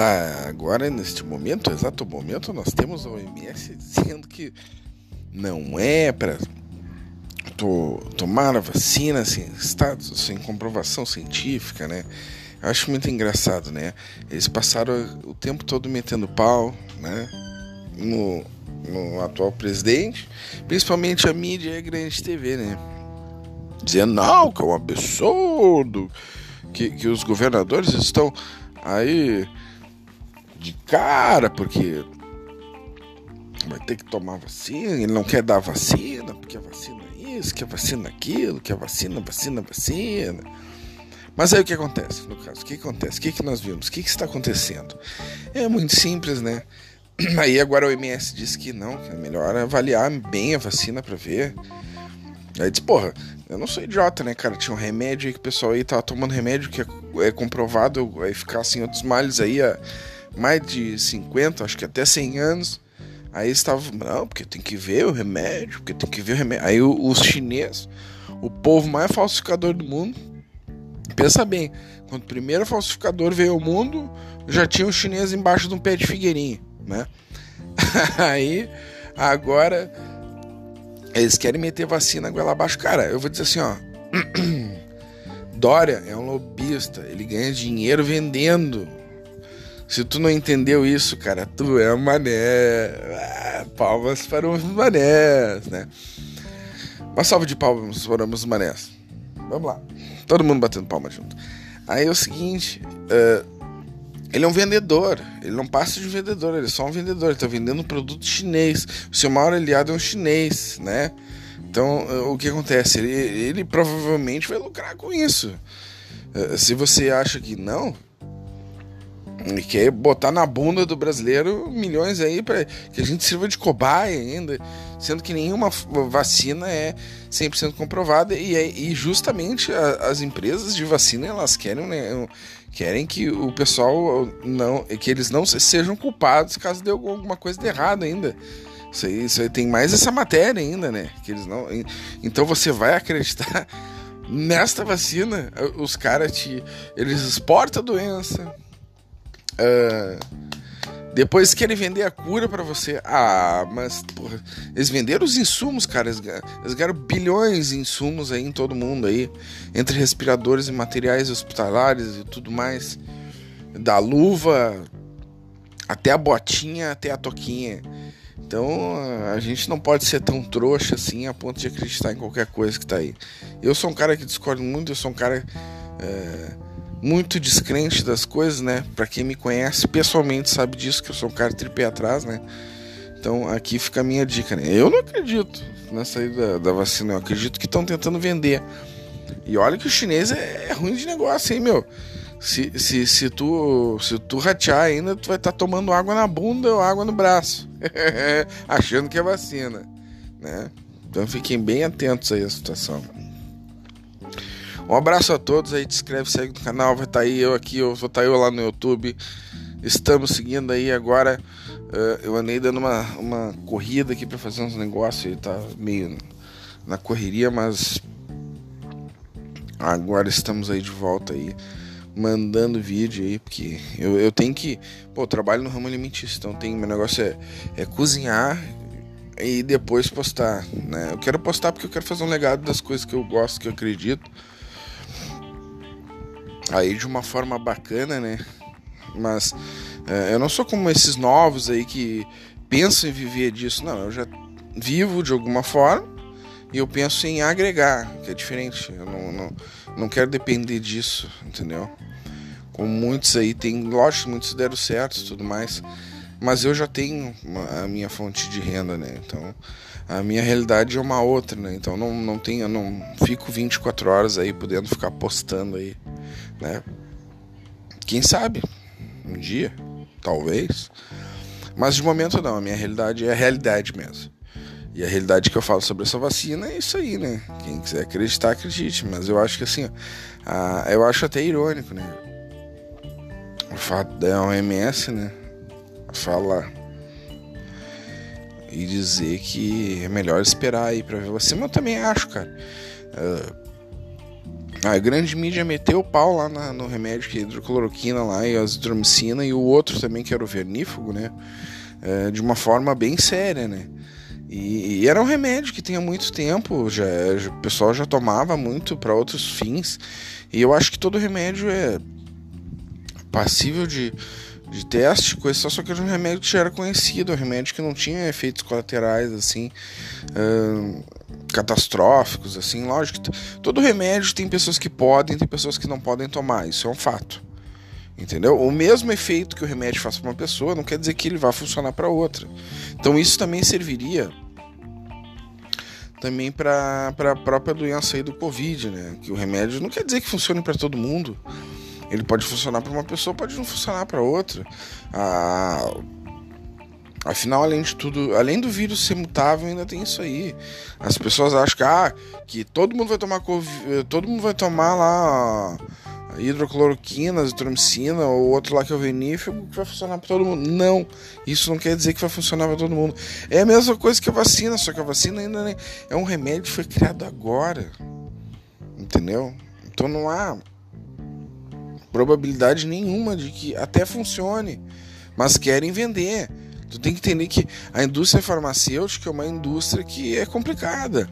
Ah, agora, neste momento, exato momento, nós temos a OMS dizendo que não é para to tomar a vacina sem status, sem comprovação científica, né? Eu acho muito engraçado, né? Eles passaram o tempo todo metendo pau, né? No, no atual presidente, principalmente a mídia e a grande TV, né? Dizendo, não, que é um absurdo, que, que os governadores estão aí de cara, porque vai ter que tomar vacina, ele não quer dar vacina, porque a vacina é isso, que a vacina é aquilo, que a vacina, vacina, vacina. Mas aí o que acontece, no caso? O que acontece? O que, que nós vimos? O que, que está acontecendo? É muito simples, né? Aí agora o MS diz que não, que é melhor avaliar bem a vacina para ver. Aí diz, porra, eu não sou idiota, né, cara? Tinha um remédio aí que o pessoal aí tava tomando remédio que é, é comprovado vai ficar assim outros males aí há mais de 50, acho que até 100 anos. Aí estavam, não, porque tem que ver o remédio, porque tem que ver o remédio. Aí os chineses, o povo mais falsificador do mundo, pensa bem, quando o primeiro falsificador veio ao mundo, já tinha um chinês embaixo de um pé de figueirinha, né? Aí, agora, eles querem meter vacina goela abaixo. Cara, eu vou dizer assim, ó. Dória é um lobista, ele ganha dinheiro vendendo. Se tu não entendeu isso, cara, tu é um mané. Ah, palmas para os manés, né? Uma salva de palmas para os manés. Vamos lá. Todo mundo batendo palma junto. Aí é o seguinte, uh, ele é um vendedor, ele não passa de um vendedor, ele é só um vendedor, ele tá vendendo um produto chinês. O seu maior aliado é um chinês, né? Então, o que acontece? Ele, ele provavelmente vai lucrar com isso. Uh, se você acha que não, e quer botar na bunda do brasileiro milhões aí para que a gente sirva de cobaia ainda, sendo que nenhuma vacina é 100% comprovada e, e justamente a, as empresas de vacina elas querem, né, querem que o pessoal não que eles não sejam culpados caso dê alguma coisa de errado ainda. Isso aí, isso aí tem mais essa matéria ainda, né? Que eles não. Então você vai acreditar nesta vacina? Os caras te. Eles exportam a doença Uh, depois querem vender a cura para você. Ah, mas porra, eles venderam os insumos, cara. Eles, eles ganharam bilhões de insumos aí em todo mundo aí, entre respiradores e materiais hospitalares e tudo mais, da luva até a botinha, até a toquinha. Então a gente não pode ser tão trouxa assim a ponto de acreditar em qualquer coisa que tá aí. Eu sou um cara que discordo muito, eu sou um cara. Uh, muito descrente das coisas, né? Para quem me conhece pessoalmente sabe disso, que eu sou um cara tripé atrás, né? Então aqui fica a minha dica, né? Eu não acredito na saída da vacina, eu acredito que estão tentando vender. E olha que o chinês é, é, ruim de negócio, hein, meu? Se, se, se, tu, se tu ratear ainda, tu vai estar tá tomando água na bunda ou água no braço, achando que é vacina, né? Então fiquem bem atentos aí à situação. Um abraço a todos aí, te inscreve, segue no canal, vai estar tá aí eu aqui, eu vou estar tá eu lá no YouTube. Estamos seguindo aí agora. Uh, eu andei dando uma, uma corrida aqui para fazer uns negócios e tá meio na correria, mas agora estamos aí de volta aí, mandando vídeo aí, porque eu, eu tenho que. Pô, eu trabalho no ramo alimentício, então tem, meu negócio é, é cozinhar e depois postar, né? Eu quero postar porque eu quero fazer um legado das coisas que eu gosto, que eu acredito aí de uma forma bacana, né? Mas é, eu não sou como esses novos aí que pensam em viver disso. Não, eu já vivo de alguma forma e eu penso em agregar, que é diferente. Eu não, não, não quero depender disso, entendeu? Como muitos aí tem, lógico, muitos deram certo e tudo mais, mas eu já tenho uma, a minha fonte de renda, né? Então a minha realidade é uma outra, né? Então não, não tenho, não fico 24 horas aí podendo ficar postando aí né? Quem sabe? Um dia, talvez. Mas de momento não, a minha realidade é a realidade mesmo. E a realidade que eu falo sobre essa vacina é isso aí, né? Quem quiser acreditar, acredite. Mas eu acho que assim, a, eu acho até irônico, né? O fato da OMS, né? Falar e dizer que é melhor esperar aí pra ver vacina. Eu também acho, cara. Uh, A grande mídia meteu o pau lá na, no remédio que é hidrocloroquina lá e azitromicina e o outro também que era o vernífugo, né? É, de uma forma bem séria, né? E, e, era um remédio que tinha muito tempo, já, já o pessoal já tomava muito para outros fins. E eu acho que todo remédio é passível de, de teste, coisa só que era um remédio que já era conhecido, um remédio que não tinha efeitos colaterais assim. Catastróficos, assim, lógico. Todo remédio tem pessoas que podem, tem pessoas que não podem tomar, isso é um fato. Entendeu? O mesmo efeito que o remédio faz para uma pessoa não quer dizer que ele vá funcionar para outra. Então isso também serviria também para a própria doença aí do Covid, né? Que o remédio não quer dizer que funcione para todo mundo. Ele pode funcionar para uma pessoa, pode não funcionar para outra. Ah, Afinal, além de tudo, além do vírus ser mutável, ainda tem isso aí. As pessoas acham que, ah, que todo mundo vai tomar todo mundo vai tomar lá hidrocloroquina, azitromicina ou outro lá que é o venífero que vai funcionar para todo mundo. Não, isso não quer dizer que vai funcionar para todo mundo. É a mesma coisa que a vacina, só que a vacina ainda é um remédio que foi criado agora. Entendeu? Então não há probabilidade nenhuma de que até funcione, mas querem vender. Tu tem que entender que a indústria farmacêutica é uma indústria que é complicada.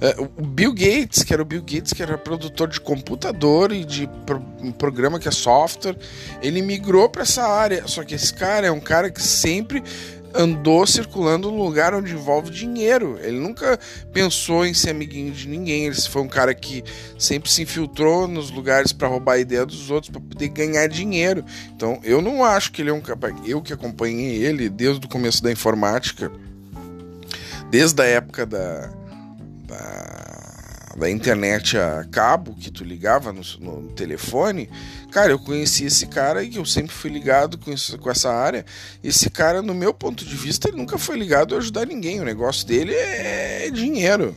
É, o Bill Gates, que era o Bill Gates, que era produtor de computador e de um programa que é software, ele migrou para essa área. Só que esse cara é um cara que sempre andou circulando no lugar onde envolve dinheiro. Ele nunca pensou em ser amiguinho de ninguém. Ele foi um cara que sempre se infiltrou nos lugares para roubar a ideia dos outros para poder ganhar dinheiro. Então, eu não acho que ele é um cara. Eu que acompanhei ele desde o começo da informática, desde a época da, da da internet a cabo que tu ligava no, no, telefone, cara, eu conheci esse cara e eu sempre fui ligado com, isso, com essa área. Esse cara, no meu ponto de vista, ele nunca foi ligado a ajudar ninguém. O negócio dele é dinheiro.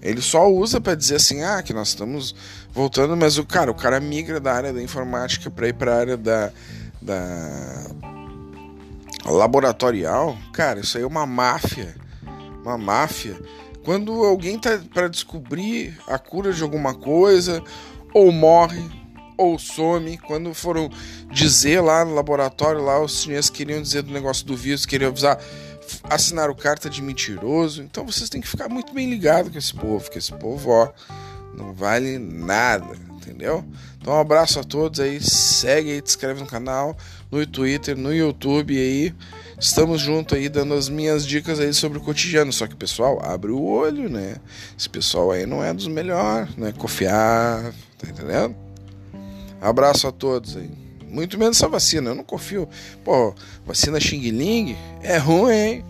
Ele só usa para dizer assim, ah, que nós estamos voltando, mas o cara, o cara migra da área da informática para ir para a área da, da laboratorial. Cara, isso aí é uma máfia, uma máfia quando alguém tá para descobrir a cura de alguma coisa, ou morre, ou some, quando foram dizer lá no laboratório, lá os chineses queriam dizer do negócio do vírus, queriam avisar, assinaram carta de mentiroso. Então vocês têm que ficar muito bem ligados com esse povo, que esse povo, ó, não vale nada, entendeu? Então um abraço a todos aí, segue aí, te inscreve no canal, no Twitter, no YouTube aí. Estamos junto aí dando as minhas dicas aí sobre o cotidiano. Só que pessoal abre o olho, né? Esse pessoal aí não é dos melhores, né? Confiar, tá entendendo? Abraço a todos aí. Muito menos essa vacina, eu não confio. Pô, vacina Xing Ling é ruim, hein?